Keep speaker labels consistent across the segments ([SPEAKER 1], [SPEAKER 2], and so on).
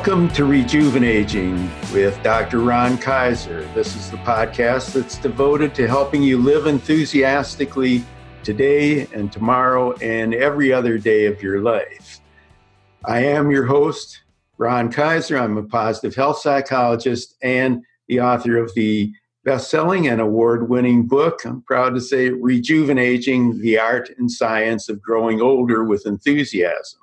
[SPEAKER 1] Welcome to Rejuvenating with Dr. Ron Kaiser. This is the podcast that's devoted to helping you live enthusiastically today and tomorrow and every other day of your life. I am your host, Ron Kaiser. I'm a positive health psychologist and the author of the best selling and award winning book. I'm proud to say, Rejuvenating the Art and Science of Growing Older with Enthusiasm.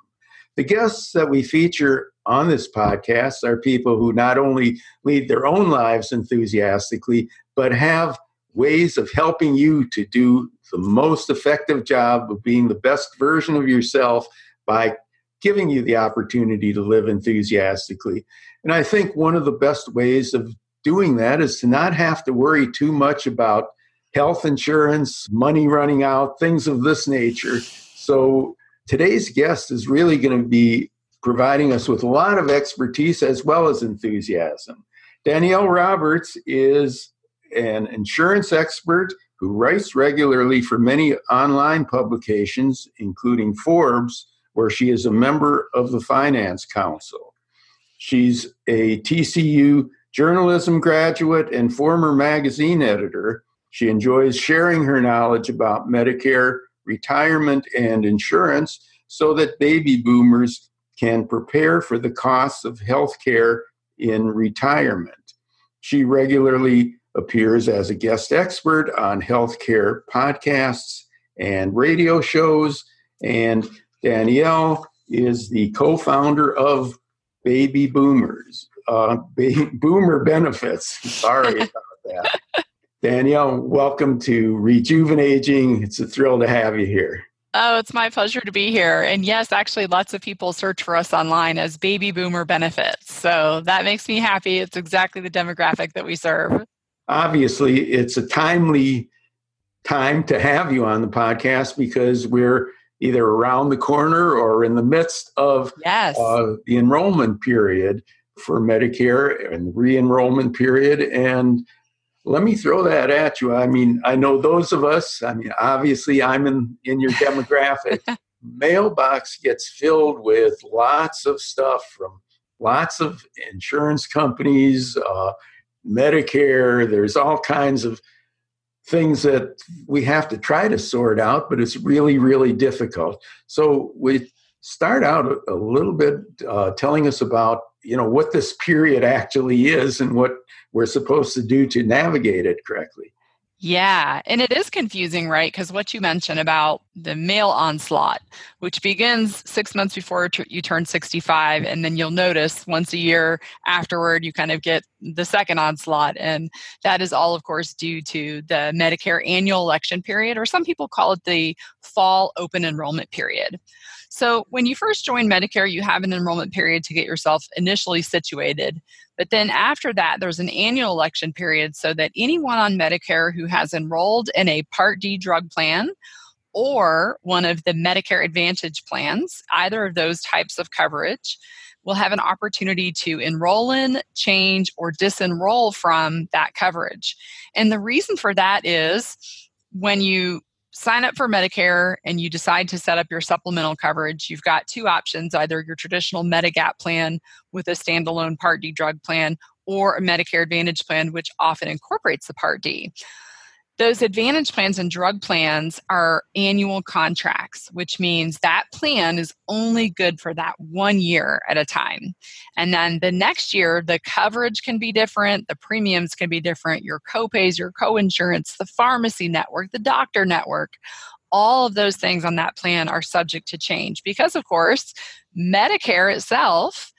[SPEAKER 1] The guests that we feature on this podcast are people who not only lead their own lives enthusiastically, but have ways of helping you to do the most effective job of being the best version of yourself by giving you the opportunity to live enthusiastically. And I think one of the best ways of doing that is to not have to worry too much about health insurance, money running out, things of this nature. So today's guest is really going to be providing us with a lot of expertise as well as enthusiasm. Danielle Roberts is an insurance expert who writes regularly for many online publications, including Forbes, where she is a member of the Finance Council. She's a TCU journalism graduate and former magazine editor. She enjoys sharing her knowledge about Medicare, retirement, and insurance so that baby boomers can prepare for the costs of health care in retirement. She regularly appears as a guest expert on healthcare podcasts and radio shows. And Danielle is the co founder of Baby Boomers, uh, ba- Boomer Benefits. Sorry about that. Danielle, welcome to Rejuvenating. It's a thrill to have you here.
[SPEAKER 2] Oh, it's my pleasure to be here. And yes, actually, lots of people search for us online as baby boomer benefits. So that makes me happy. It's exactly the demographic that we serve.
[SPEAKER 1] Obviously, it's a timely time to have you on the podcast because we're either around the corner or in the midst of
[SPEAKER 2] yes. uh,
[SPEAKER 1] the enrollment period for Medicare and re enrollment period. And let me throw that at you. I mean, I know those of us, I mean, obviously I'm in, in your demographic. Mailbox gets filled with lots of stuff from lots of insurance companies, uh, Medicare. There's all kinds of things that we have to try to sort out, but it's really, really difficult. So we start out a, a little bit uh, telling us about you know what this period actually is and what we're supposed to do to navigate it correctly.
[SPEAKER 2] Yeah, and it is confusing, right? Because what you mentioned about the mail onslaught, which begins six months before you turn 65, and then you'll notice once a year afterward, you kind of get the second onslaught. And that is all, of course, due to the Medicare annual election period, or some people call it the fall open enrollment period. So, when you first join Medicare, you have an enrollment period to get yourself initially situated. But then after that, there's an annual election period so that anyone on Medicare who has enrolled in a Part D drug plan or one of the Medicare Advantage plans, either of those types of coverage, will have an opportunity to enroll in, change, or disenroll from that coverage. And the reason for that is when you sign up for Medicare and you decide to set up your supplemental coverage, you've got two options either your traditional Medigap plan with a standalone Part D drug plan or a Medicare Advantage plan, which often incorporates the Part D. Those Advantage plans and drug plans are annual contracts, which means that plan is only good for that one year at a time. And then the next year, the coverage can be different, the premiums can be different, your copays, your co-insurance, the pharmacy network, the doctor network, all of those things on that plan are subject to change because, of course, Medicare itself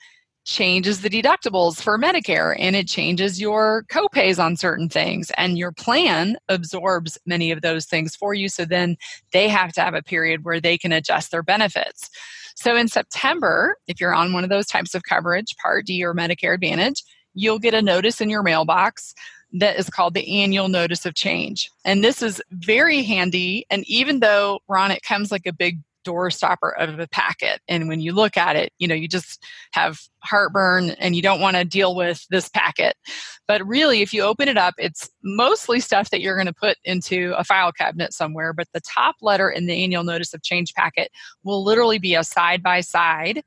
[SPEAKER 2] changes the deductibles for Medicare and it changes your copays on certain things and your plan absorbs many of those things for you so then they have to have a period where they can adjust their benefits. So in September, if you're on one of those types of coverage, Part D or Medicare Advantage, you'll get a notice in your mailbox that is called the annual notice of change. And this is very handy. And even though, Ron, it comes like a big door stopper of a packet and when you look at it you know you just have heartburn and you don't want to deal with this packet but really if you open it up it's mostly stuff that you're going to put into a file cabinet somewhere but the top letter in the annual notice of change packet will literally be a side by side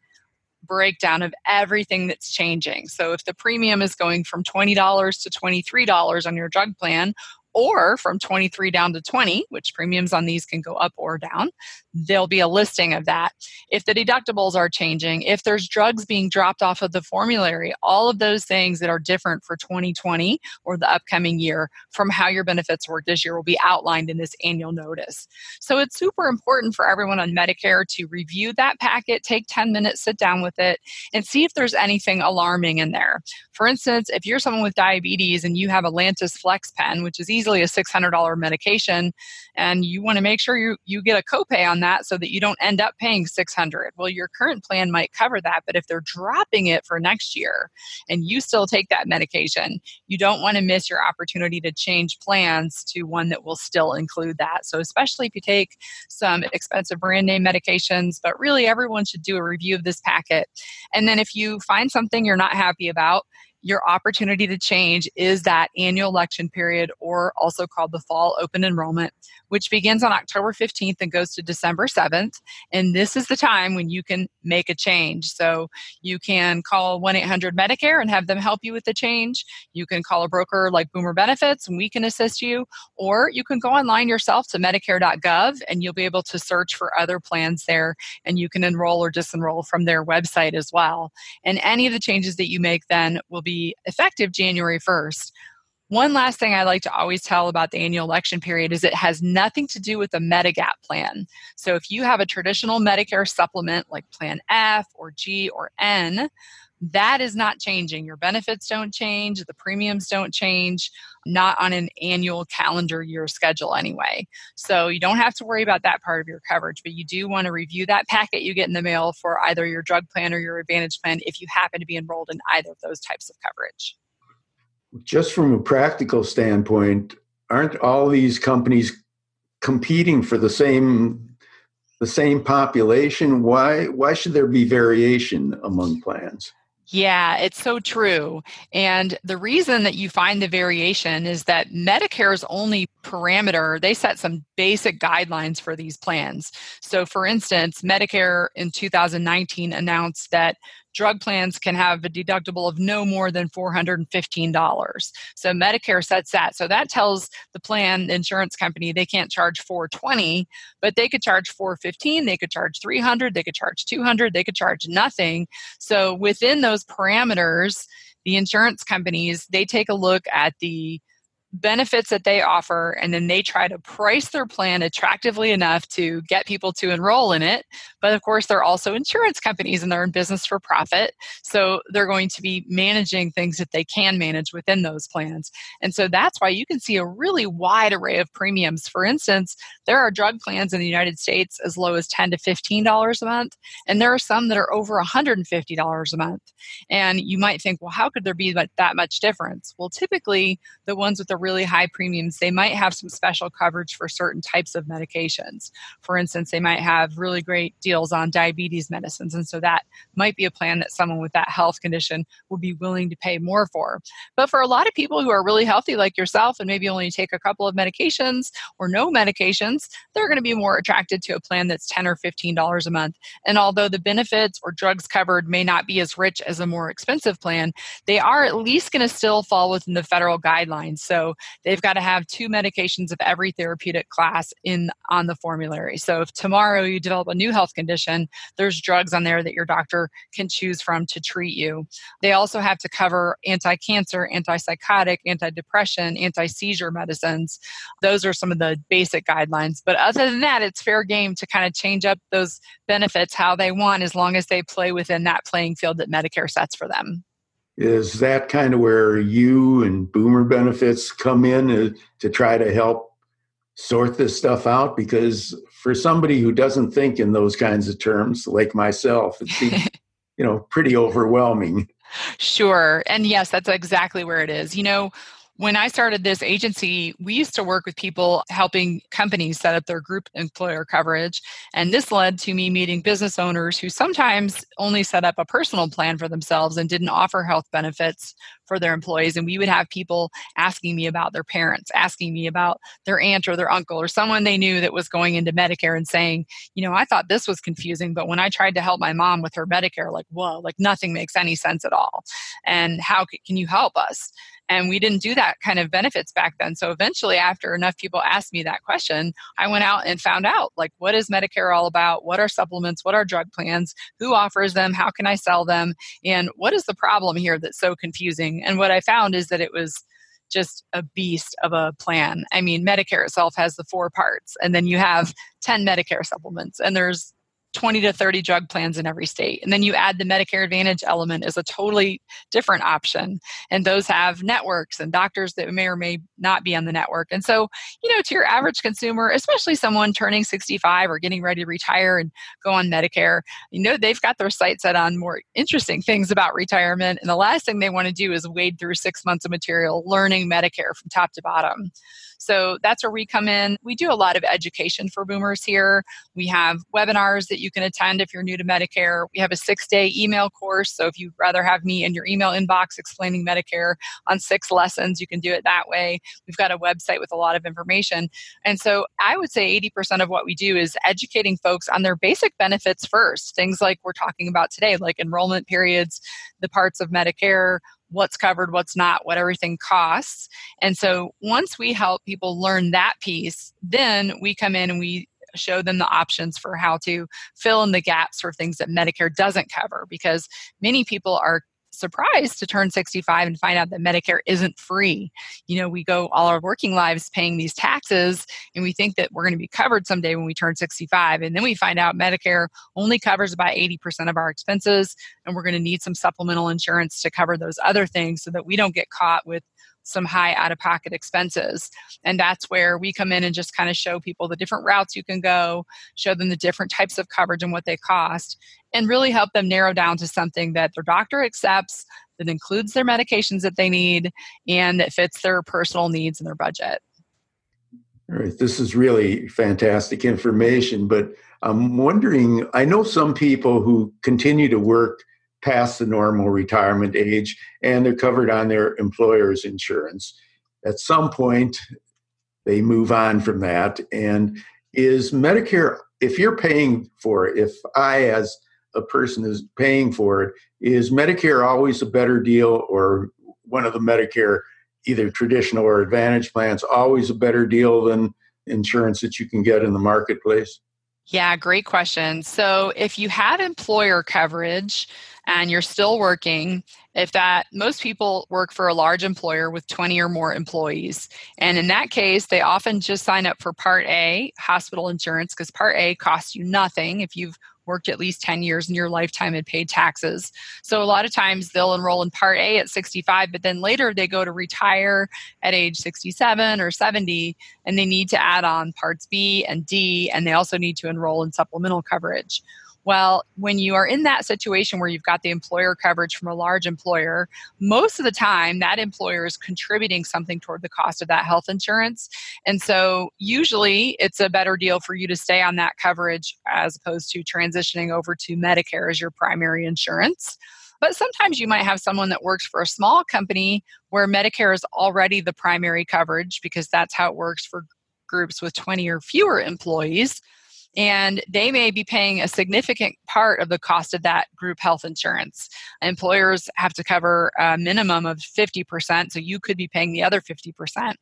[SPEAKER 2] breakdown of everything that's changing. So if the premium is going from $20 to $23 on your drug plan, or from 23 down to 20, which premiums on these can go up or down, there'll be a listing of that. If the deductibles are changing, if there's drugs being dropped off of the formulary, all of those things that are different for 2020 or the upcoming year from how your benefits work this year will be outlined in this annual notice. So it's super important for everyone on Medicare to review that packet, take 10 minutes, sit down with it, and see if there's anything alarming in there. For instance, if you're someone with diabetes and you have a Lantus Flex pen, which is easily a $600 medication, and you want to make sure you, you get a copay on that so that you don't end up paying 600 well your current plan might cover that but if they're dropping it for next year and you still take that medication you don't want to miss your opportunity to change plans to one that will still include that. So especially if you take some expensive brand name medications but really everyone should do a review of this packet. And then if you find something you're not happy about your opportunity to change is that annual election period, or also called the fall open enrollment, which begins on October 15th and goes to December 7th. And this is the time when you can make a change. So you can call 1 800 Medicare and have them help you with the change. You can call a broker like Boomer Benefits and we can assist you. Or you can go online yourself to Medicare.gov and you'll be able to search for other plans there and you can enroll or disenroll from their website as well. And any of the changes that you make then will be be effective January 1st. One last thing I like to always tell about the annual election period is it has nothing to do with the Medigap plan. So if you have a traditional Medicare supplement like Plan F or G or N, that is not changing. Your benefits don't change, the premiums don't change, not on an annual calendar year schedule anyway. So you don't have to worry about that part of your coverage, but you do want to review that packet you get in the mail for either your drug plan or your advantage plan if you happen to be enrolled in either of those types of coverage.
[SPEAKER 1] Just from a practical standpoint, aren't all these companies competing for the same the same population? Why why should there be variation among plans?
[SPEAKER 2] Yeah, it's so true. And the reason that you find the variation is that Medicare's only parameter, they set some basic guidelines for these plans. So, for instance, Medicare in 2019 announced that drug plans can have a deductible of no more than $415. So Medicare sets that. So that tells the plan the insurance company they can't charge 420, but they could charge 415, they could charge 300, they could charge 200, they could charge nothing. So within those parameters, the insurance companies they take a look at the benefits that they offer and then they try to price their plan attractively enough to get people to enroll in it. But of course they're also insurance companies and they're in business for profit so they're going to be managing things that they can manage within those plans. And so that's why you can see a really wide array of premiums. For instance there are drug plans in the united states as low as 10 to 15 dollars a month and there are some that are over 150 dollars a month. And you might think well how could there be that much difference? Well typically the ones with the really high premiums, they might have some special coverage for certain types of medications. For instance, they might have really great deals on diabetes medicines. And so that might be a plan that someone with that health condition would be willing to pay more for. But for a lot of people who are really healthy, like yourself, and maybe only take a couple of medications or no medications, they're going to be more attracted to a plan that's 10 or $15 a month. And although the benefits or drugs covered may not be as rich as a more expensive plan, they are at least going to still fall within the federal guidelines. So they've got to have two medications of every therapeutic class in on the formulary. So if tomorrow you develop a new health condition, there's drugs on there that your doctor can choose from to treat you. They also have to cover anti-cancer, antipsychotic, anti-depression, anti-seizure medicines. Those are some of the basic guidelines. But other than that, it's fair game to kind of change up those benefits how they want as long as they play within that playing field that Medicare sets for them
[SPEAKER 1] is that kind of where you and boomer benefits come in to, try to help sort this stuff out? Because for somebody who doesn't think in those kinds of terms like myself it seems you know pretty overwhelming.
[SPEAKER 2] Sure and yes that's exactly where it is. You know when I started this agency, we used to work with people helping companies set up their group employer coverage. And this led to me meeting business owners who sometimes only set up a personal plan for themselves and didn't offer health benefits for their employees. And we would have people asking me about their parents, asking me about their aunt or their uncle or someone they knew that was going into Medicare and saying, you know, I thought this was confusing, but when I tried to help my mom with her Medicare, like, whoa, like nothing makes any sense at all. And how can you help us? And we didn't do that kind of benefits back then. So eventually, after enough people asked me that question, I went out and found out like, what is Medicare all about? What are supplements? What are drug plans? Who offers them? How can I sell them? And what is the problem here that's so confusing? And what I found is that it was just a beast of a plan. I mean, Medicare itself has the four parts, and then you have 10 Medicare supplements, and there's 20 to 30 drug plans in every state. And then you add the Medicare Advantage element as a totally different option. And those have networks and doctors that may or may not be on the network. And so, you know, to your average consumer, especially someone turning 65 or getting ready to retire and go on Medicare, you know, they've got their sights set on more interesting things about retirement. And the last thing they want to do is wade through six months of material learning Medicare from top to bottom. So that's where we come in. We do a lot of education for boomers here. We have webinars that you can attend if you're new to Medicare. We have a six day email course. So if you'd rather have me in your email inbox explaining Medicare on six lessons, you can do it that way. We've got a website with a lot of information. And so I would say 80% of what we do is educating folks on their basic benefits first. Things like we're talking about today, like enrollment periods, the parts of Medicare, what's covered, what's not, what everything costs. And so once we help people learn that piece, then we come in and we show them the options for how to fill in the gaps for things that Medicare doesn't cover because many people are surprised to turn 65 and find out that Medicare isn't free. You know, we go all our working lives paying these taxes and we think that we're going to be covered someday when we turn 65. And then we find out Medicare only covers about 80% of our expenses and we're going to need some supplemental insurance to cover those other things so that we don't get caught with some high out of pocket expenses. And that's where we come in and just kind of show people the different routes you can go, show them the different types of coverage and what they cost, and really help them narrow down to something that their doctor accepts, that includes their medications that they need, and that fits their personal needs and their budget.
[SPEAKER 1] All right, this is really fantastic information, but I'm wondering I know some people who continue to work past the normal retirement age and they're covered on their employer's insurance. At some point, they move on from that. And is Medicare, if you're paying for it, if I, as a person, is paying for it, is Medicare always a better deal or one of the Medicare, either traditional or advantage plans, always a better deal than insurance that you can get in the marketplace?
[SPEAKER 2] Yeah, great question. So if you have employer coverage, and you're still working, if that most people work for a large employer with 20 or more employees. And in that case, they often just sign up for Part A, hospital insurance, because Part A costs you nothing if you've worked at least 10 years in your lifetime and paid taxes. So a lot of times they'll enroll in Part A at 65, but then later they go to retire at age 67 or 70 and they need to add on Parts B and D, and they also need to enroll in supplemental coverage. Well, when you are in that situation where you've got the employer coverage from a large employer, most of the time that employer is contributing something toward the cost of that health insurance. And so usually it's a better deal for you to stay on that coverage as opposed to transitioning over to Medicare as your primary insurance. But sometimes you might have someone that works for a small company where Medicare is already the primary coverage because that's how it works for groups with 20 or fewer employees and they may be paying a significant part of the cost of that group health insurance. Employers have to cover a minimum of 50%, so you could be paying the other 50%.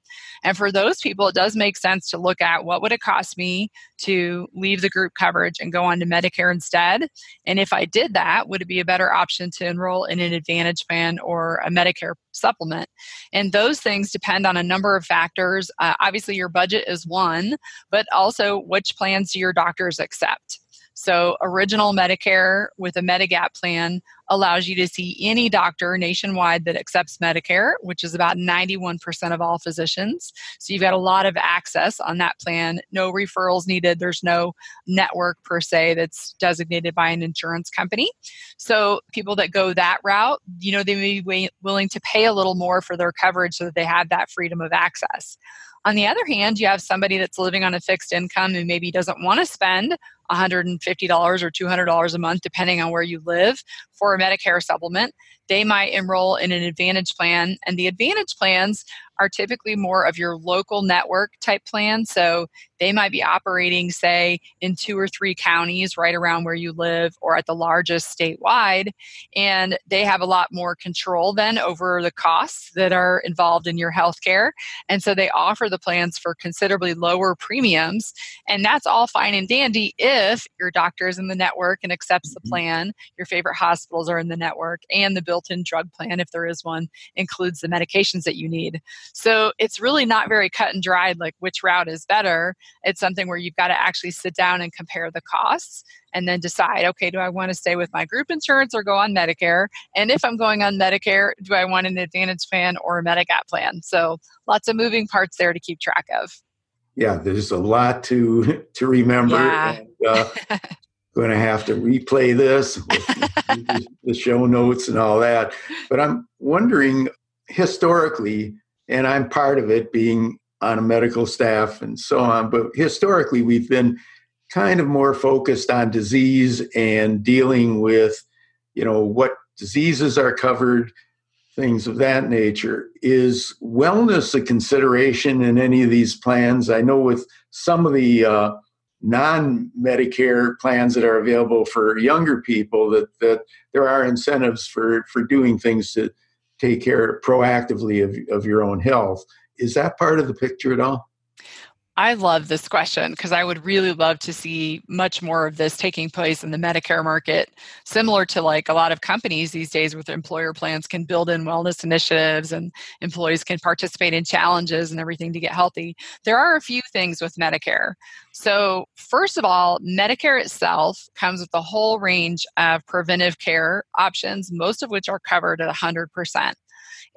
[SPEAKER 2] And for those people, it does make sense to look at what would it cost me to leave the group coverage and go on to Medicare instead? And if I did that, would it be a better option to enroll in an Advantage plan or a Medicare supplement? And those things depend on a number of factors. Uh, obviously, your budget is one, but also which plans do your doctors accept? So, original Medicare with a Medigap plan allows you to see any doctor nationwide that accepts Medicare, which is about 91% of all physicians. So, you've got a lot of access on that plan. No referrals needed. There's no network per se that's designated by an insurance company. So, people that go that route, you know, they may be willing to pay a little more for their coverage so that they have that freedom of access. On the other hand, you have somebody that's living on a fixed income and maybe doesn't want to spend $150 or $200 a month, depending on where you live, for a Medicare supplement. They might enroll in an Advantage plan, and the Advantage plans are typically more of your local network type plan. So they might be operating, say, in two or three counties right around where you live or at the largest statewide. And they have a lot more control then over the costs that are involved in your health care. And so they offer the plans for considerably lower premiums. And that's all fine and dandy if your doctor is in the network and accepts the mm-hmm. plan, your favorite hospitals are in the network, and the built in drug plan, if there is one, includes the medications that you need. So it's really not very cut and dried, like which route is better. It's something where you've got to actually sit down and compare the costs and then decide okay, do I want to stay with my group insurance or go on Medicare? And if I'm going on Medicare, do I want an Advantage plan or a Medigap plan? So lots of moving parts there to keep track of.
[SPEAKER 1] Yeah, there's a lot to to remember.
[SPEAKER 2] Yeah.
[SPEAKER 1] And, uh, going to have to replay this with the show notes and all that. But I'm wondering historically, and I'm part of it being on a medical staff and so on, but historically we've been kind of more focused on disease and dealing with, you know, what diseases are covered, things of that nature. Is wellness a consideration in any of these plans? I know with some of the uh, non-Medicare plans that are available for younger people that, that there are incentives for, for doing things to take care proactively of, of your own health. Is that part of the picture at all?
[SPEAKER 2] I love this question because I would really love to see much more of this taking place in the Medicare market, similar to like a lot of companies these days with employer plans can build in wellness initiatives and employees can participate in challenges and everything to get healthy. There are a few things with Medicare. So, first of all, Medicare itself comes with a whole range of preventive care options, most of which are covered at 100%.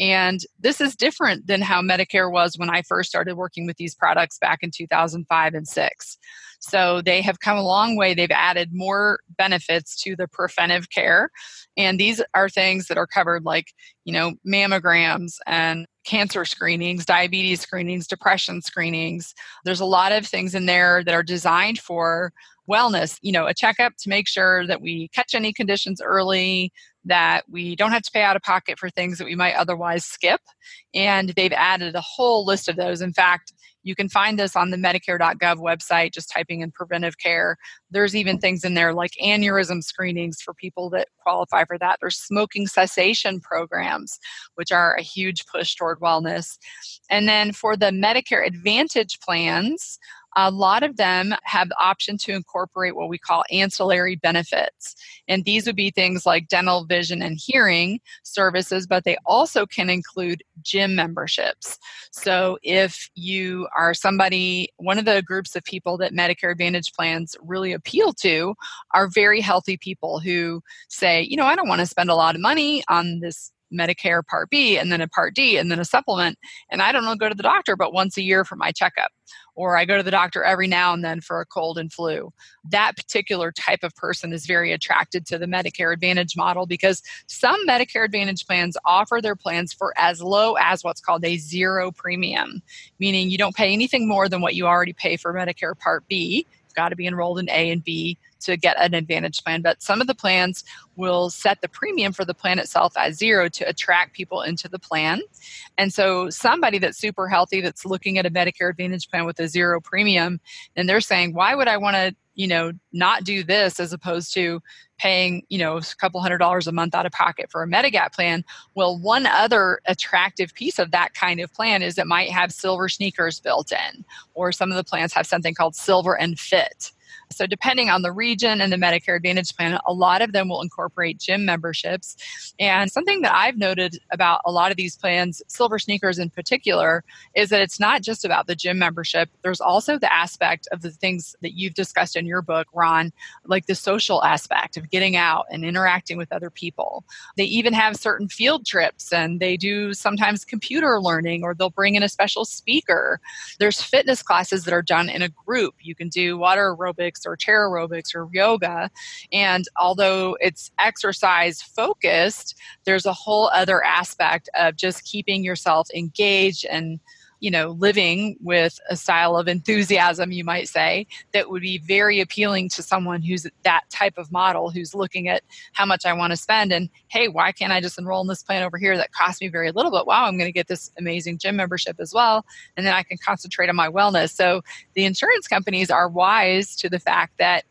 [SPEAKER 2] And this is different than how Medicare was when I first started working with these products back in 2005 and 6. So they have come a long way. They've added more benefits to the preventive care. And these are things that are covered like, you know, mammograms and cancer screenings, diabetes screenings, depression screenings. There's a lot of things in there that are designed for wellness, you know, a checkup to make sure that we catch any conditions early, that we don't have to pay out of pocket for things that we might otherwise skip. And they've added a whole list of those. In fact, you can find this on the Medicare.gov website, just typing in preventive care. There's even things in there like aneurysm screenings for people that qualify for that. There's smoking cessation programs, which are a huge push toward wellness. And then for the Medicare Advantage plans, a lot of them have the option to incorporate what we call ancillary benefits. And these would be things like dental, vision, and hearing services, but they also can include gym memberships. So if you are somebody, one of the groups of people that Medicare Advantage plans really appeal to are very healthy people who say, you know, I don't want to spend a lot of money on this Medicare Part B and then a Part D and then a supplement. And I don't know, go to the doctor but once a year for my checkup. Or I go to the doctor every now and then for a cold and flu. That particular type of person is very attracted to the Medicare Advantage model because some Medicare Advantage plans offer their plans for as low as what's called a zero premium, meaning you don't pay anything more than what you already pay for Medicare Part B You've got to be enrolled in A and B to get an advantage plan. But some of the plans will set the premium for the plan itself at zero to attract people into the plan. And so somebody that's super healthy that's looking at a Medicare Advantage plan with a zero premium, and they're saying, why would I want to you know not do this as opposed to paying you know a couple hundred dollars a month out of pocket for a medigap plan well one other attractive piece of that kind of plan is it might have silver sneakers built in or some of the plans have something called silver and fit so, depending on the region and the Medicare Advantage plan, a lot of them will incorporate gym memberships. And something that I've noted about a lot of these plans, Silver Sneakers in particular, is that it's not just about the gym membership. There's also the aspect of the things that you've discussed in your book, Ron, like the social aspect of getting out and interacting with other people. They even have certain field trips and they do sometimes computer learning or they'll bring in a special speaker. There's fitness classes that are done in a group. You can do water aerobics or chair aerobics or yoga. And although it's exercise focused, there's a whole other aspect of just keeping yourself engaged and you know, living with a style of enthusiasm, you might say, that would be very appealing to someone who's that type of model who's looking at how much I want to spend and, hey, why can't I just enroll in this plan over here that costs me very little, but wow, I'm going to get this amazing gym membership as well. And then I can concentrate on my wellness. So the insurance companies are wise to the fact that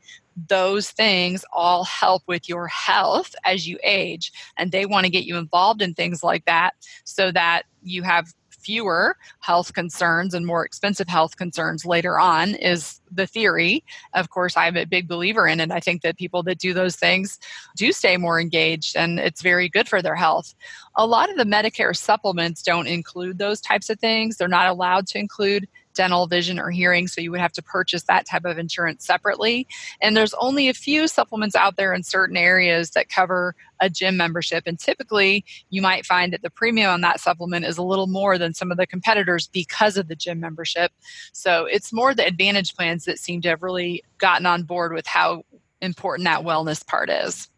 [SPEAKER 2] those things all help with your health as you age and they want to get you involved in things like that so that you have fewer health concerns and more expensive health concerns later on is the theory. Of course, I'm a big believer in it. I think that people that do those things do stay more engaged and it's very good for their health. A lot of the Medicare supplements don't include those types of things. They're not allowed to include dental, vision, or hearing. So you would have to purchase that type of insurance separately. And there's only a few supplements out there in certain areas that cover a gym membership. And typically, you might find that the premium on that supplement is a little more than some of the competitors because of the gym membership. So it's more the advantage plans that seem to have really gotten on board with how important that wellness part is.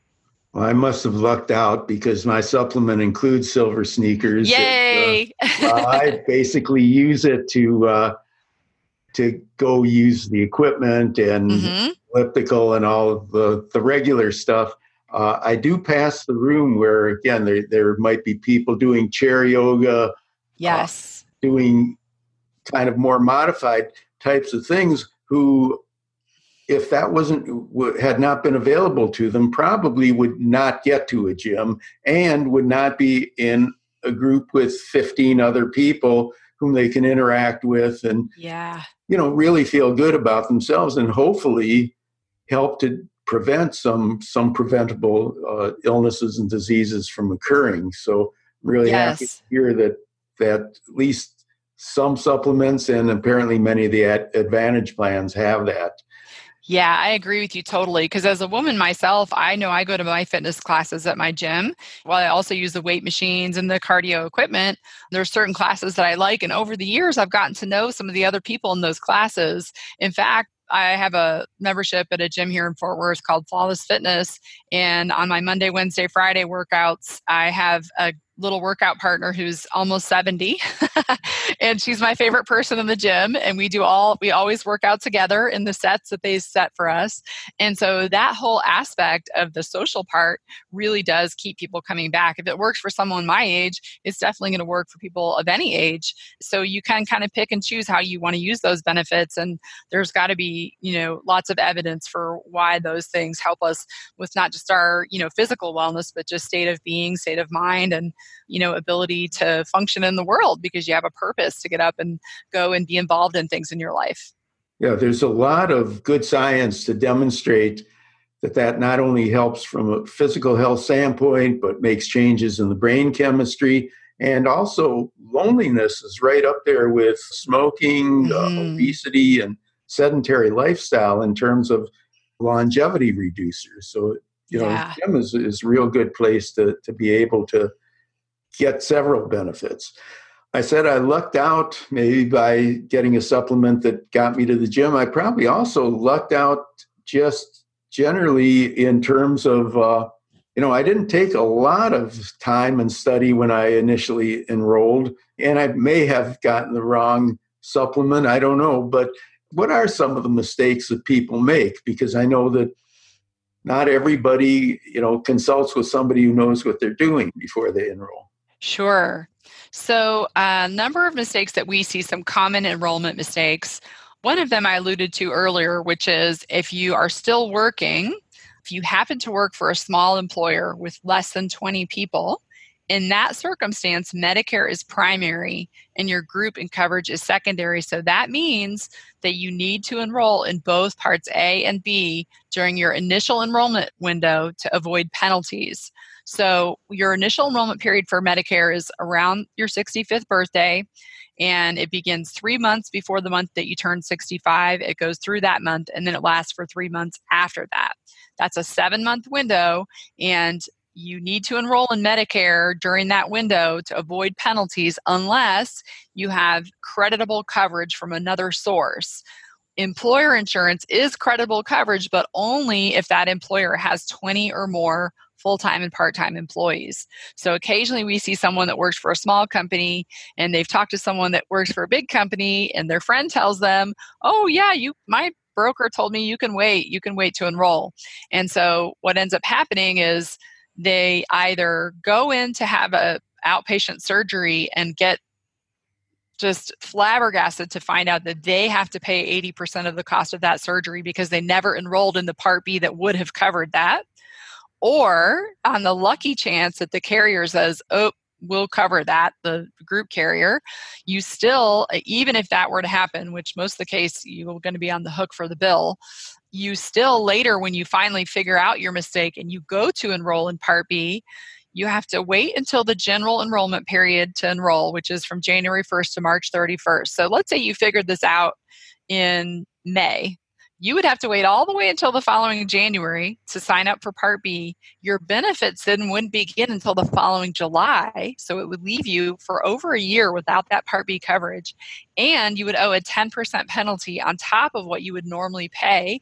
[SPEAKER 1] Well, I must have lucked out because my supplement includes silver sneakers.
[SPEAKER 2] Yay!
[SPEAKER 1] And, uh, I basically use it to uh, to go use the equipment and mm-hmm. elliptical and all the, the regular stuff. Uh, I do pass the room where, again, there, there might be people doing chair yoga. Uh,
[SPEAKER 2] yes.
[SPEAKER 1] Uh, doing kind of more modified types of things who, if that wasn't, had not been available to them, probably would not get to a gym and would not be in a group with 15 other people whom they can interact with and
[SPEAKER 2] yeah
[SPEAKER 1] you know really feel good about themselves and hopefully help to prevent some some preventable uh, illnesses and diseases from occurring so really yes. happy to hear that that at least some supplements and apparently many of the advantage plans have that
[SPEAKER 2] yeah, I agree with you totally. Because as a woman myself, I know I go to my fitness classes at my gym. While I also use the weight machines and the cardio equipment, there's certain classes that I like. And over the years, I've gotten to know some of the other people in those classes. In fact, I have a membership at a gym here in Fort Worth called Flawless Fitness. And on my Monday, Wednesday, Friday workouts, I have a little workout partner who's almost 70 and she's my favorite person in the gym and we do all we always work out together in the sets that they set for us and so that whole aspect of the social part really does keep people coming back. If it works for someone my age it's definitely going to work for people of any age so you can kind of pick and choose how you want to use those benefits and there's got to be you know lots of evidence for why those things help us with not just our you know physical wellness but just state of being state of mind and you know ability to function in the world because you have a purpose to get up and go and be involved in things in your life
[SPEAKER 1] yeah there's a lot of good science to demonstrate that that not only helps from a physical health standpoint but makes changes in the brain chemistry and also loneliness is right up there with smoking uh, mm-hmm. uh, obesity and sedentary lifestyle in terms of longevity reducers so you know yeah. gym is, is a real good place to, to be able to get several benefits. I said I lucked out maybe by getting a supplement that got me to the gym. I probably also lucked out just generally in terms of, uh, you know, I didn't take a lot of time and study when I initially enrolled, and I may have gotten the wrong supplement. I don't know. But what are some of the mistakes that people make? Because I know that not everybody, you know, consults with somebody who knows what they're doing before they enroll.
[SPEAKER 2] Sure. So, a number of mistakes that we see, some common enrollment mistakes. One of them I alluded to earlier, which is if you are still working, if you happen to work for a small employer with less than 20 people, in that circumstance, Medicare is primary and your group and coverage is secondary. So that means that you need to enroll in both parts A and B during your initial enrollment window to avoid penalties. So, your initial enrollment period for Medicare is around your 65th birthday, and it begins three months before the month that you turn 65. It goes through that month, and then it lasts for three months after that. That's a seven month window, and you need to enroll in Medicare during that window to avoid penalties unless you have creditable coverage from another source. Employer insurance is creditable coverage, but only if that employer has 20 or more full time and part time employees. So occasionally we see someone that works for a small company and they've talked to someone that works for a big company and their friend tells them, "Oh yeah, you my broker told me you can wait, you can wait to enroll." And so what ends up happening is they either go in to have a outpatient surgery and get just flabbergasted to find out that they have to pay 80% of the cost of that surgery because they never enrolled in the Part B that would have covered that. Or on the lucky chance that the carrier says, oh, we'll cover that, the group carrier, you still, even if that were to happen, which most of the case you're going to be on the hook for the bill, you still later, when you finally figure out your mistake and you go to enroll in Part B, you have to wait until the general enrollment period to enroll, which is from January 1st to March 31st. So let's say you figured this out in May. You would have to wait all the way until the following January to sign up for Part B. Your benefits then wouldn't begin until the following July. So it would leave you for over a year without that Part B coverage. And you would owe a 10% penalty on top of what you would normally pay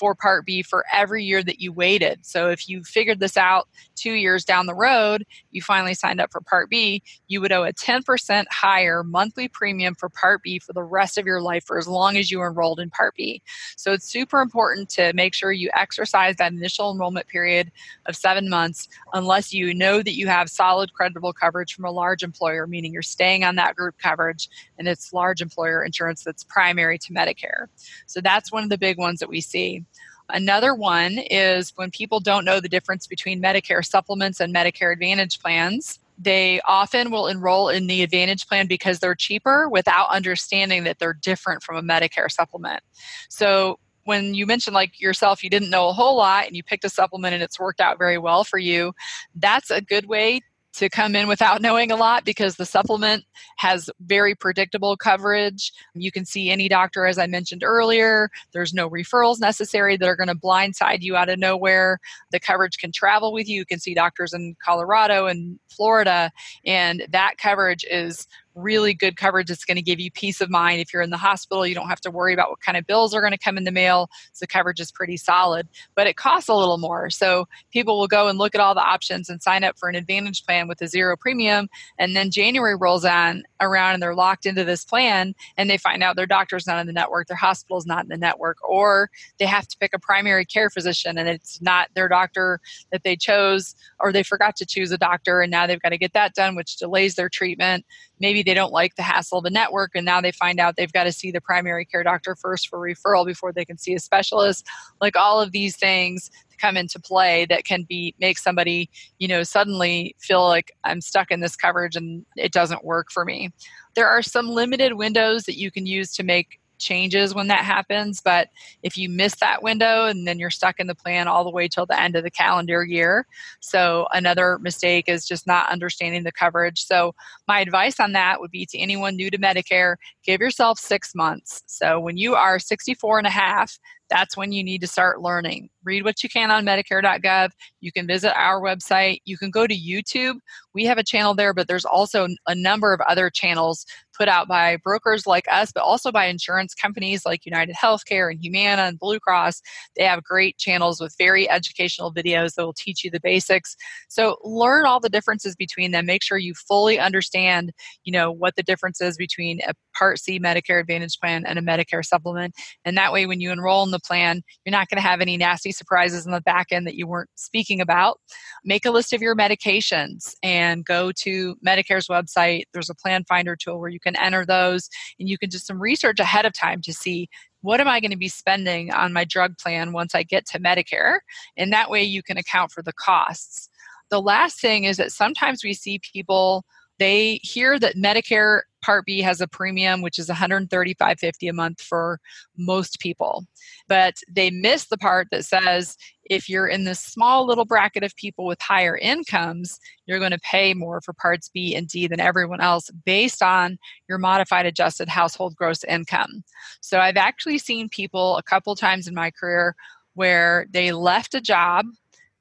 [SPEAKER 2] for Part B for every year that you waited. So if you figured this out two years down the road, you finally signed up for Part B, you would owe a 10% higher monthly premium for Part B for the rest of your life for as long as you enrolled in Part B. So it's super important to make sure you exercise that initial enrollment period of seven months unless you know that you have solid, credible coverage from a large employer, meaning you're staying on that group coverage and it's large employer insurance that's primary to Medicare. So that's one of the big ones that we see. Another one is when people don't know the difference between Medicare supplements and Medicare Advantage plans. They often will enroll in the Advantage plan because they're cheaper without understanding that they're different from a Medicare supplement. So when you mentioned like yourself you didn't know a whole lot and you picked a supplement and it's worked out very well for you that's a good way to come in without knowing a lot because the supplement has very predictable coverage. You can see any doctor, as I mentioned earlier. There's no referrals necessary that are going to blindside you out of nowhere. The coverage can travel with you. You can see doctors in Colorado and Florida, and that coverage is really good coverage it's going to give you peace of mind. If you're in the hospital you don't have to worry about what kind of bills are going to come in the mail so coverage is pretty solid but it costs a little more. So people will go and look at all the options and sign up for an advantage plan with a zero premium and then january rolls on around and they're locked into this plan and they find out their doctor's not in the network their hospital's not in the network or they have to pick a primary care physician and it's not their doctor that they chose or they forgot to choose a doctor and now they've got to get that done which delays their treatment maybe they don't like the hassle of the network and now they find out they've got to see the primary care doctor first for referral before they can see a specialist. Like all of these things come into play that can be make somebody you know suddenly feel like i'm stuck in this coverage and it doesn't work for me. There are some limited windows that you can use to make changes when that happens. But if you miss that window and then you're stuck in the plan all the way till the end of the calendar year. So another mistake is just not understanding the coverage. So my advice on that would be to anyone new to Medicare, give yourself six months. So when you are 64 and a half, that's when you need to start learning. Read what you can on Medicare.gov. You can visit our website. You can go to YouTube. We have a channel there, but there's also a number of other channels put out by brokers like us, but also by insurance companies like United Healthcare and Humana and Blue Cross. They have great channels with very educational videos that will teach you the basics. So learn all the differences between them. Make sure you fully understand, you know, what the difference is between a Part C Medicare Advantage plan and a Medicare supplement. And that way, when you enroll in the plan, you're not going to have any nasty surprises in the back end that you weren't speaking about. Make a list of your medications and go to Medicare's website. There's a plan finder tool where you can enter those and you can do some research ahead of time to see what am I going to be spending on my drug plan once I get to Medicare? And that way you can account for the costs. The last thing is that sometimes we see people they hear that Medicare Part B has a premium, which is $135.50 a month for most people. But they miss the part that says if you're in this small little bracket of people with higher incomes, you're going to pay more for parts B and D than everyone else based on your modified adjusted household gross income. So I've actually seen people a couple times in my career where they left a job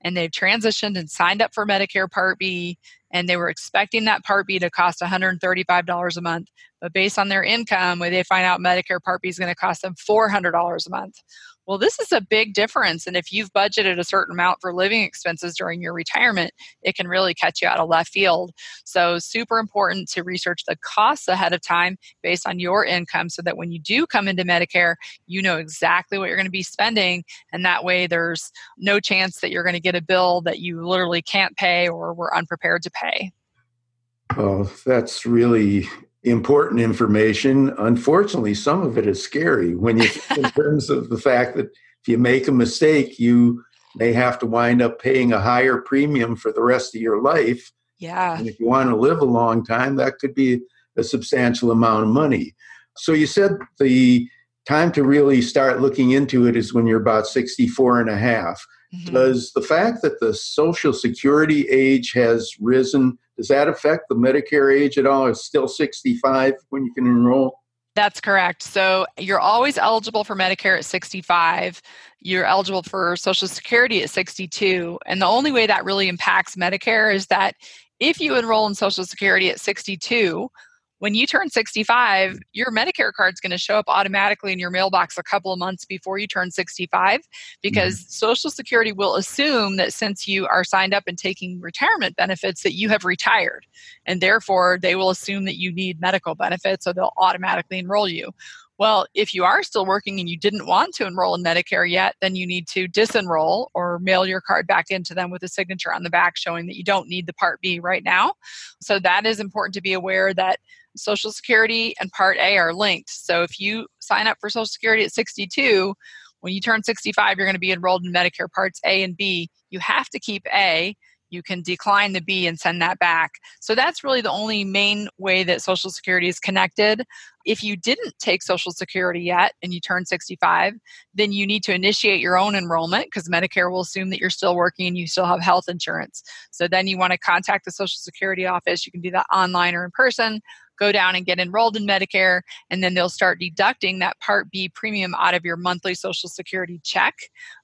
[SPEAKER 2] and they've transitioned and signed up for Medicare Part B and they were expecting that Part B to cost $135 a month. But based on their income, when they find out Medicare Part B is going to cost them $400 a month. Well, this is a big difference. And if you've budgeted a certain amount for living expenses during your retirement, it can really catch you out of left field. So, super important to research the costs ahead of time based on your income so that when you do come into Medicare, you know exactly what you're going to be spending. And that way, there's no chance that you're going to get a bill that you literally can't pay or were unprepared to pay.
[SPEAKER 1] Oh, that's really important information. Unfortunately, some of it is scary when you in terms of the fact that if you make a mistake, you may have to wind up paying a higher premium for the rest of your life.
[SPEAKER 2] Yeah.
[SPEAKER 1] And if you want to live a long time, that could be a substantial amount of money. So you said the time to really start looking into it is when you're about 64 and a half. Mm-hmm. Does the fact that the Social Security age has risen does that affect the Medicare age at all? It's still 65 when you can enroll?
[SPEAKER 2] That's correct. So you're always eligible for Medicare at 65. You're eligible for Social Security at 62. And the only way that really impacts Medicare is that if you enroll in Social Security at 62, when you turn 65, your Medicare card is going to show up automatically in your mailbox a couple of months before you turn 65 because mm-hmm. Social Security will assume that since you are signed up and taking retirement benefits that you have retired and therefore they will assume that you need medical benefits so they'll automatically enroll you. Well, if you are still working and you didn't want to enroll in Medicare yet, then you need to disenroll or mail your card back into them with a signature on the back showing that you don't need the Part B right now. So that is important to be aware that Social Security and Part A are linked. So if you sign up for Social Security at 62, when you turn 65, you're going to be enrolled in Medicare Parts A and B. You have to keep A you can decline the B and send that back. So that's really the only main way that Social Security is connected. If you didn't take Social Security yet and you turn 65, then you need to initiate your own enrollment because Medicare will assume that you're still working and you still have health insurance. So then you want to contact the Social Security office. You can do that online or in person go down and get enrolled in Medicare, and then they'll start deducting that Part B premium out of your monthly Social Security check.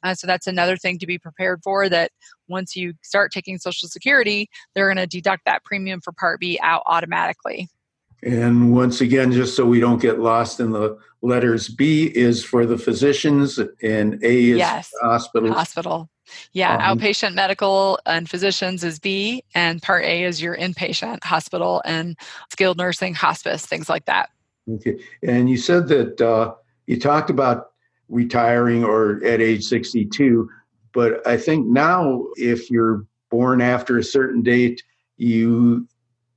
[SPEAKER 2] Uh, so that's another thing to be prepared for that once you start taking Social Security, they're going to deduct that premium for Part B out automatically.
[SPEAKER 1] And once again, just so we don't get lost in the letters, B is for the physicians and A is
[SPEAKER 2] yes,
[SPEAKER 1] hospital.
[SPEAKER 2] Hospital. Yeah, um, outpatient medical and physicians is B, and Part A is your inpatient hospital and skilled nursing, hospice, things like that.
[SPEAKER 1] Okay. And you said that uh, you talked about retiring or at age 62, but I think now if you're born after a certain date, you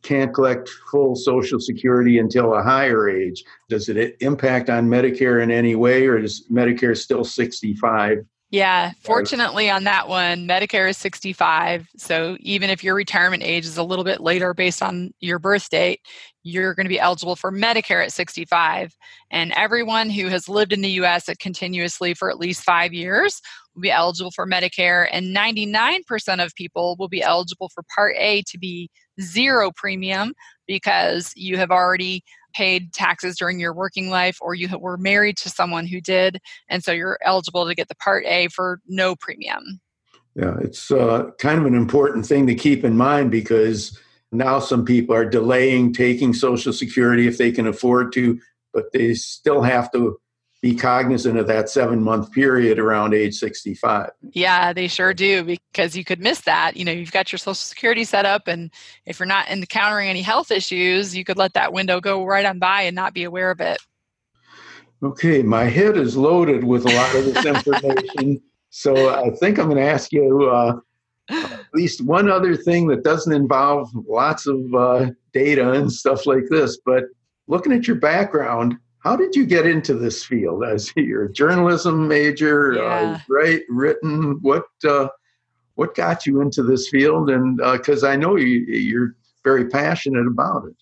[SPEAKER 1] can't collect full Social Security until a higher age. Does it impact on Medicare in any way, or is Medicare still 65?
[SPEAKER 2] Yeah, fortunately on that one, Medicare is 65. So even if your retirement age is a little bit later based on your birth date, you're going to be eligible for Medicare at 65. And everyone who has lived in the US continuously for at least five years will be eligible for Medicare. And 99% of people will be eligible for Part A to be zero premium because you have already paid taxes during your working life or you were married to someone who did and so you're eligible to get the part a for no premium.
[SPEAKER 1] Yeah it's uh, kind of an important thing to keep in mind because now some people are delaying taking social security if they can afford to but they still have to be cognizant of that seven month period around age 65.
[SPEAKER 2] Yeah, they sure do because you could miss that. You know, you've got your social security set up, and if you're not encountering any health issues, you could let that window go right on by and not be aware of it.
[SPEAKER 1] Okay, my head is loaded with a lot of this information. so I think I'm going to ask you uh, at least one other thing that doesn't involve lots of uh, data and stuff like this. But looking at your background, how did you get into this field? As you're a journalism major, uh, yeah. uh, right? Written. What uh, what got you into this field? And because uh, I know you, you're very passionate about it.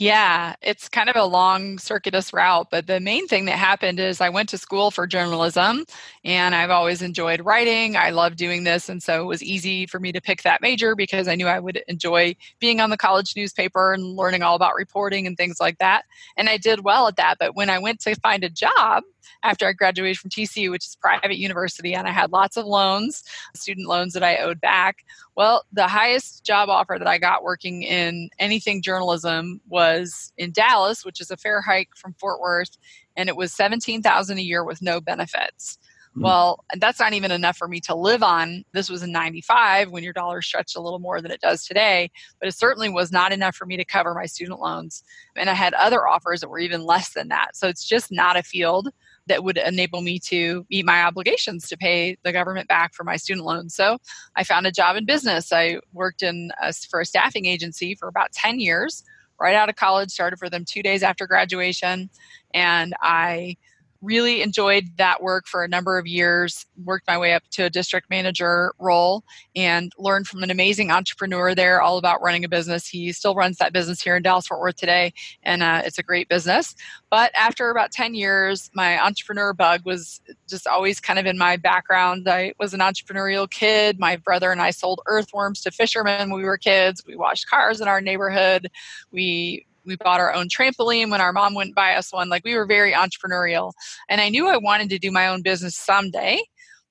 [SPEAKER 2] Yeah, it's kind of a long circuitous route, but the main thing that happened is I went to school for journalism and I've always enjoyed writing. I love doing this, and so it was easy for me to pick that major because I knew I would enjoy being on the college newspaper and learning all about reporting and things like that. And I did well at that, but when I went to find a job, after I graduated from TCU, which is private university, and I had lots of loans, student loans that I owed back. Well, the highest job offer that I got working in anything journalism was in Dallas, which is a fair hike from Fort Worth, and it was 17,000 a year with no benefits. Mm-hmm. Well, that's not even enough for me to live on. This was in 95 when your dollar stretched a little more than it does today, but it certainly was not enough for me to cover my student loans. And I had other offers that were even less than that. So it's just not a field that would enable me to meet my obligations to pay the government back for my student loans. So I found a job in business. I worked in a, for a staffing agency for about 10 years. Right out of college, started for them two days after graduation, and I really enjoyed that work for a number of years worked my way up to a district manager role and learned from an amazing entrepreneur there all about running a business. He still runs that business here in dallas fort worth today and uh, it's a great business. But after about 10 years my entrepreneur bug was just always kind of in my background. I was an entrepreneurial kid. My brother and i sold earthworms to fishermen when we were kids. We washed cars in our neighborhood. We we bought our own trampoline when our mom wouldn't buy us one. Like we were very entrepreneurial. And I knew I wanted to do my own business someday,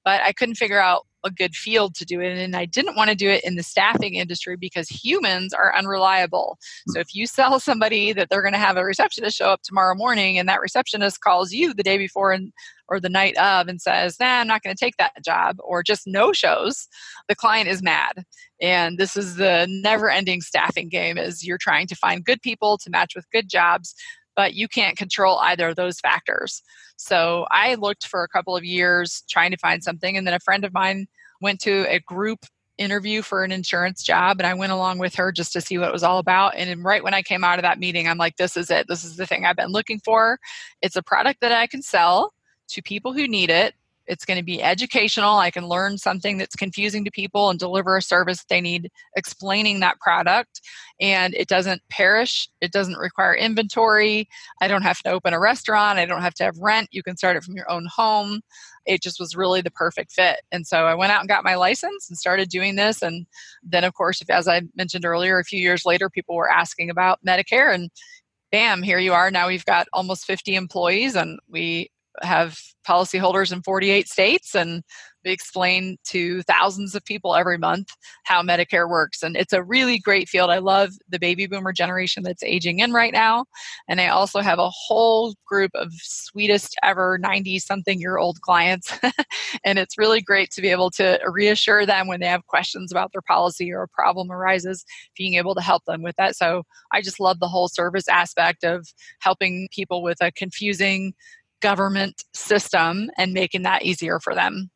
[SPEAKER 2] but I couldn't figure out a good field to do it and I didn't want to do it in the staffing industry because humans are unreliable. Hmm. So if you sell somebody that they're going to have a receptionist show up tomorrow morning and that receptionist calls you the day before and or the night of and says, "Nah, I'm not going to take that job," or just no shows, the client is mad. And this is the never-ending staffing game: is you're trying to find good people to match with good jobs, but you can't control either of those factors. So I looked for a couple of years trying to find something, and then a friend of mine went to a group interview for an insurance job and I went along with her just to see what it was all about. And right when I came out of that meeting, I'm like, this is it. This is the thing I've been looking for. It's a product that I can sell to people who need it. It's going to be educational. I can learn something that's confusing to people and deliver a service they need explaining that product. And it doesn't perish. It doesn't require inventory. I don't have to open a restaurant. I don't have to have rent. You can start it from your own home. It just was really the perfect fit. And so I went out and got my license and started doing this. And then, of course, if, as I mentioned earlier, a few years later, people were asking about Medicare and bam, here you are. Now we've got almost 50 employees and we have policyholders in 48 states and we explain to thousands of people every month how Medicare works. And it's a really great field. I love the baby boomer generation that's aging in right now. And I also have a whole group of sweetest ever 90 something year old clients. and it's really great to be able to reassure them when they have questions about their policy or a problem arises, being able to help them with that. So I just love the whole service aspect of helping people with a confusing government system and making that easier for them.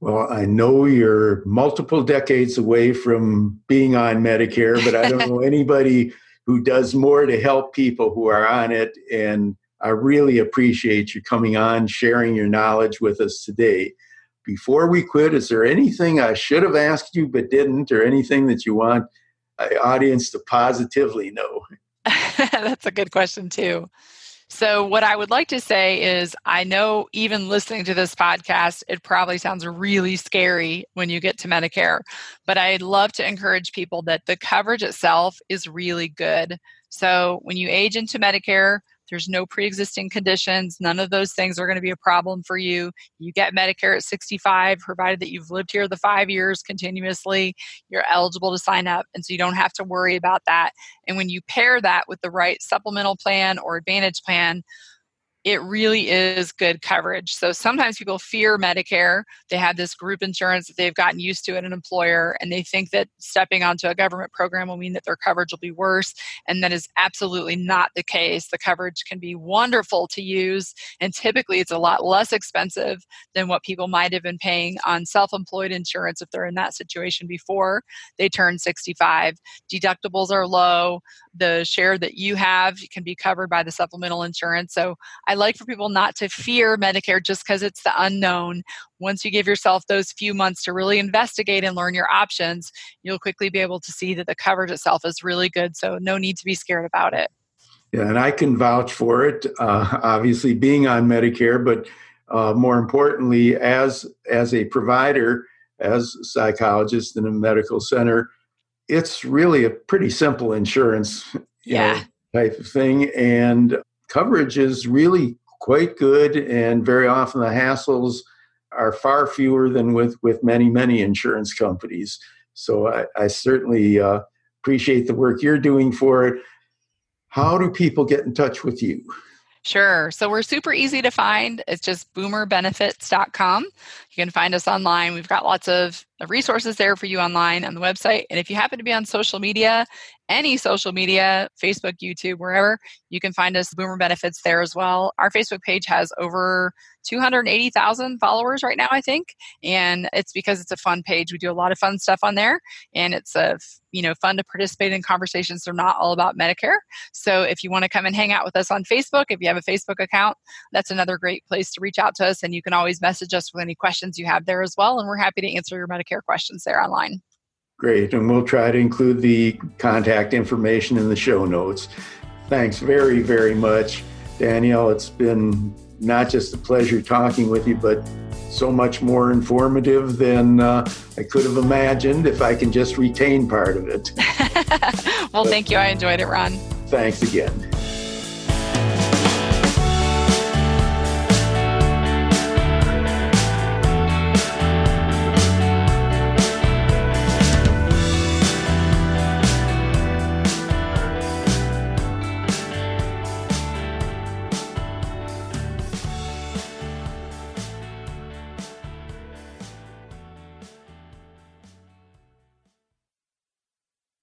[SPEAKER 1] Well, I know you're multiple decades away from being on Medicare, but I don't know anybody who does more to help people who are on it. And I really appreciate you coming on, sharing your knowledge with us today. Before we quit, is there anything I should have asked you but didn't, or anything that you want the audience to positively know?
[SPEAKER 2] That's a good question, too. So, what I would like to say is, I know even listening to this podcast, it probably sounds really scary when you get to Medicare, but I'd love to encourage people that the coverage itself is really good. So, when you age into Medicare, there's no pre existing conditions. None of those things are going to be a problem for you. You get Medicare at 65, provided that you've lived here the five years continuously. You're eligible to sign up. And so you don't have to worry about that. And when you pair that with the right supplemental plan or advantage plan, it really is good coverage. So sometimes people fear Medicare. They have this group insurance that they've gotten used to at an employer, and they think that stepping onto a government program will mean that their coverage will be worse. And that is absolutely not the case. The coverage can be wonderful to use, and typically it's a lot less expensive than what people might have been paying on self employed insurance if they're in that situation before they turn 65. Deductibles are low. The share that you have can be covered by the supplemental insurance. So I like for people not to fear Medicare just because it's the unknown. Once you give yourself those few months to really investigate and learn your options, you'll quickly be able to see that the coverage itself is really good. So, no need to be scared about it.
[SPEAKER 1] Yeah, and I can vouch for it. Uh, obviously, being on Medicare, but uh, more importantly, as as a provider, as a psychologist in a medical center, it's really a pretty simple insurance,
[SPEAKER 2] yeah.
[SPEAKER 1] Know, type of thing, and coverage is really quite good, and very often the hassles are far fewer than with, with many, many insurance companies. So I, I certainly uh, appreciate the work you're doing for it. How do people get in touch with you?
[SPEAKER 2] Sure. So we're super easy to find. It's just boomerbenefits.com. Can find us online. We've got lots of resources there for you online on the website. And if you happen to be on social media, any social media, Facebook, YouTube, wherever, you can find us Boomer Benefits there as well. Our Facebook page has over 280,000 followers right now, I think. And it's because it's a fun page. We do a lot of fun stuff on there and it's a you know fun to participate in conversations they're not all about medicare so if you want to come and hang out with us on facebook if you have a facebook account that's another great place to reach out to us and you can always message us with any questions you have there as well and we're happy to answer your medicare questions there online
[SPEAKER 1] great and we'll try to include the contact information in the show notes thanks very very much danielle it's been not just a pleasure talking with you, but so much more informative than uh, I could have imagined if I can just retain part of it.
[SPEAKER 2] well, but, thank you. I enjoyed it, Ron.
[SPEAKER 1] Thanks again.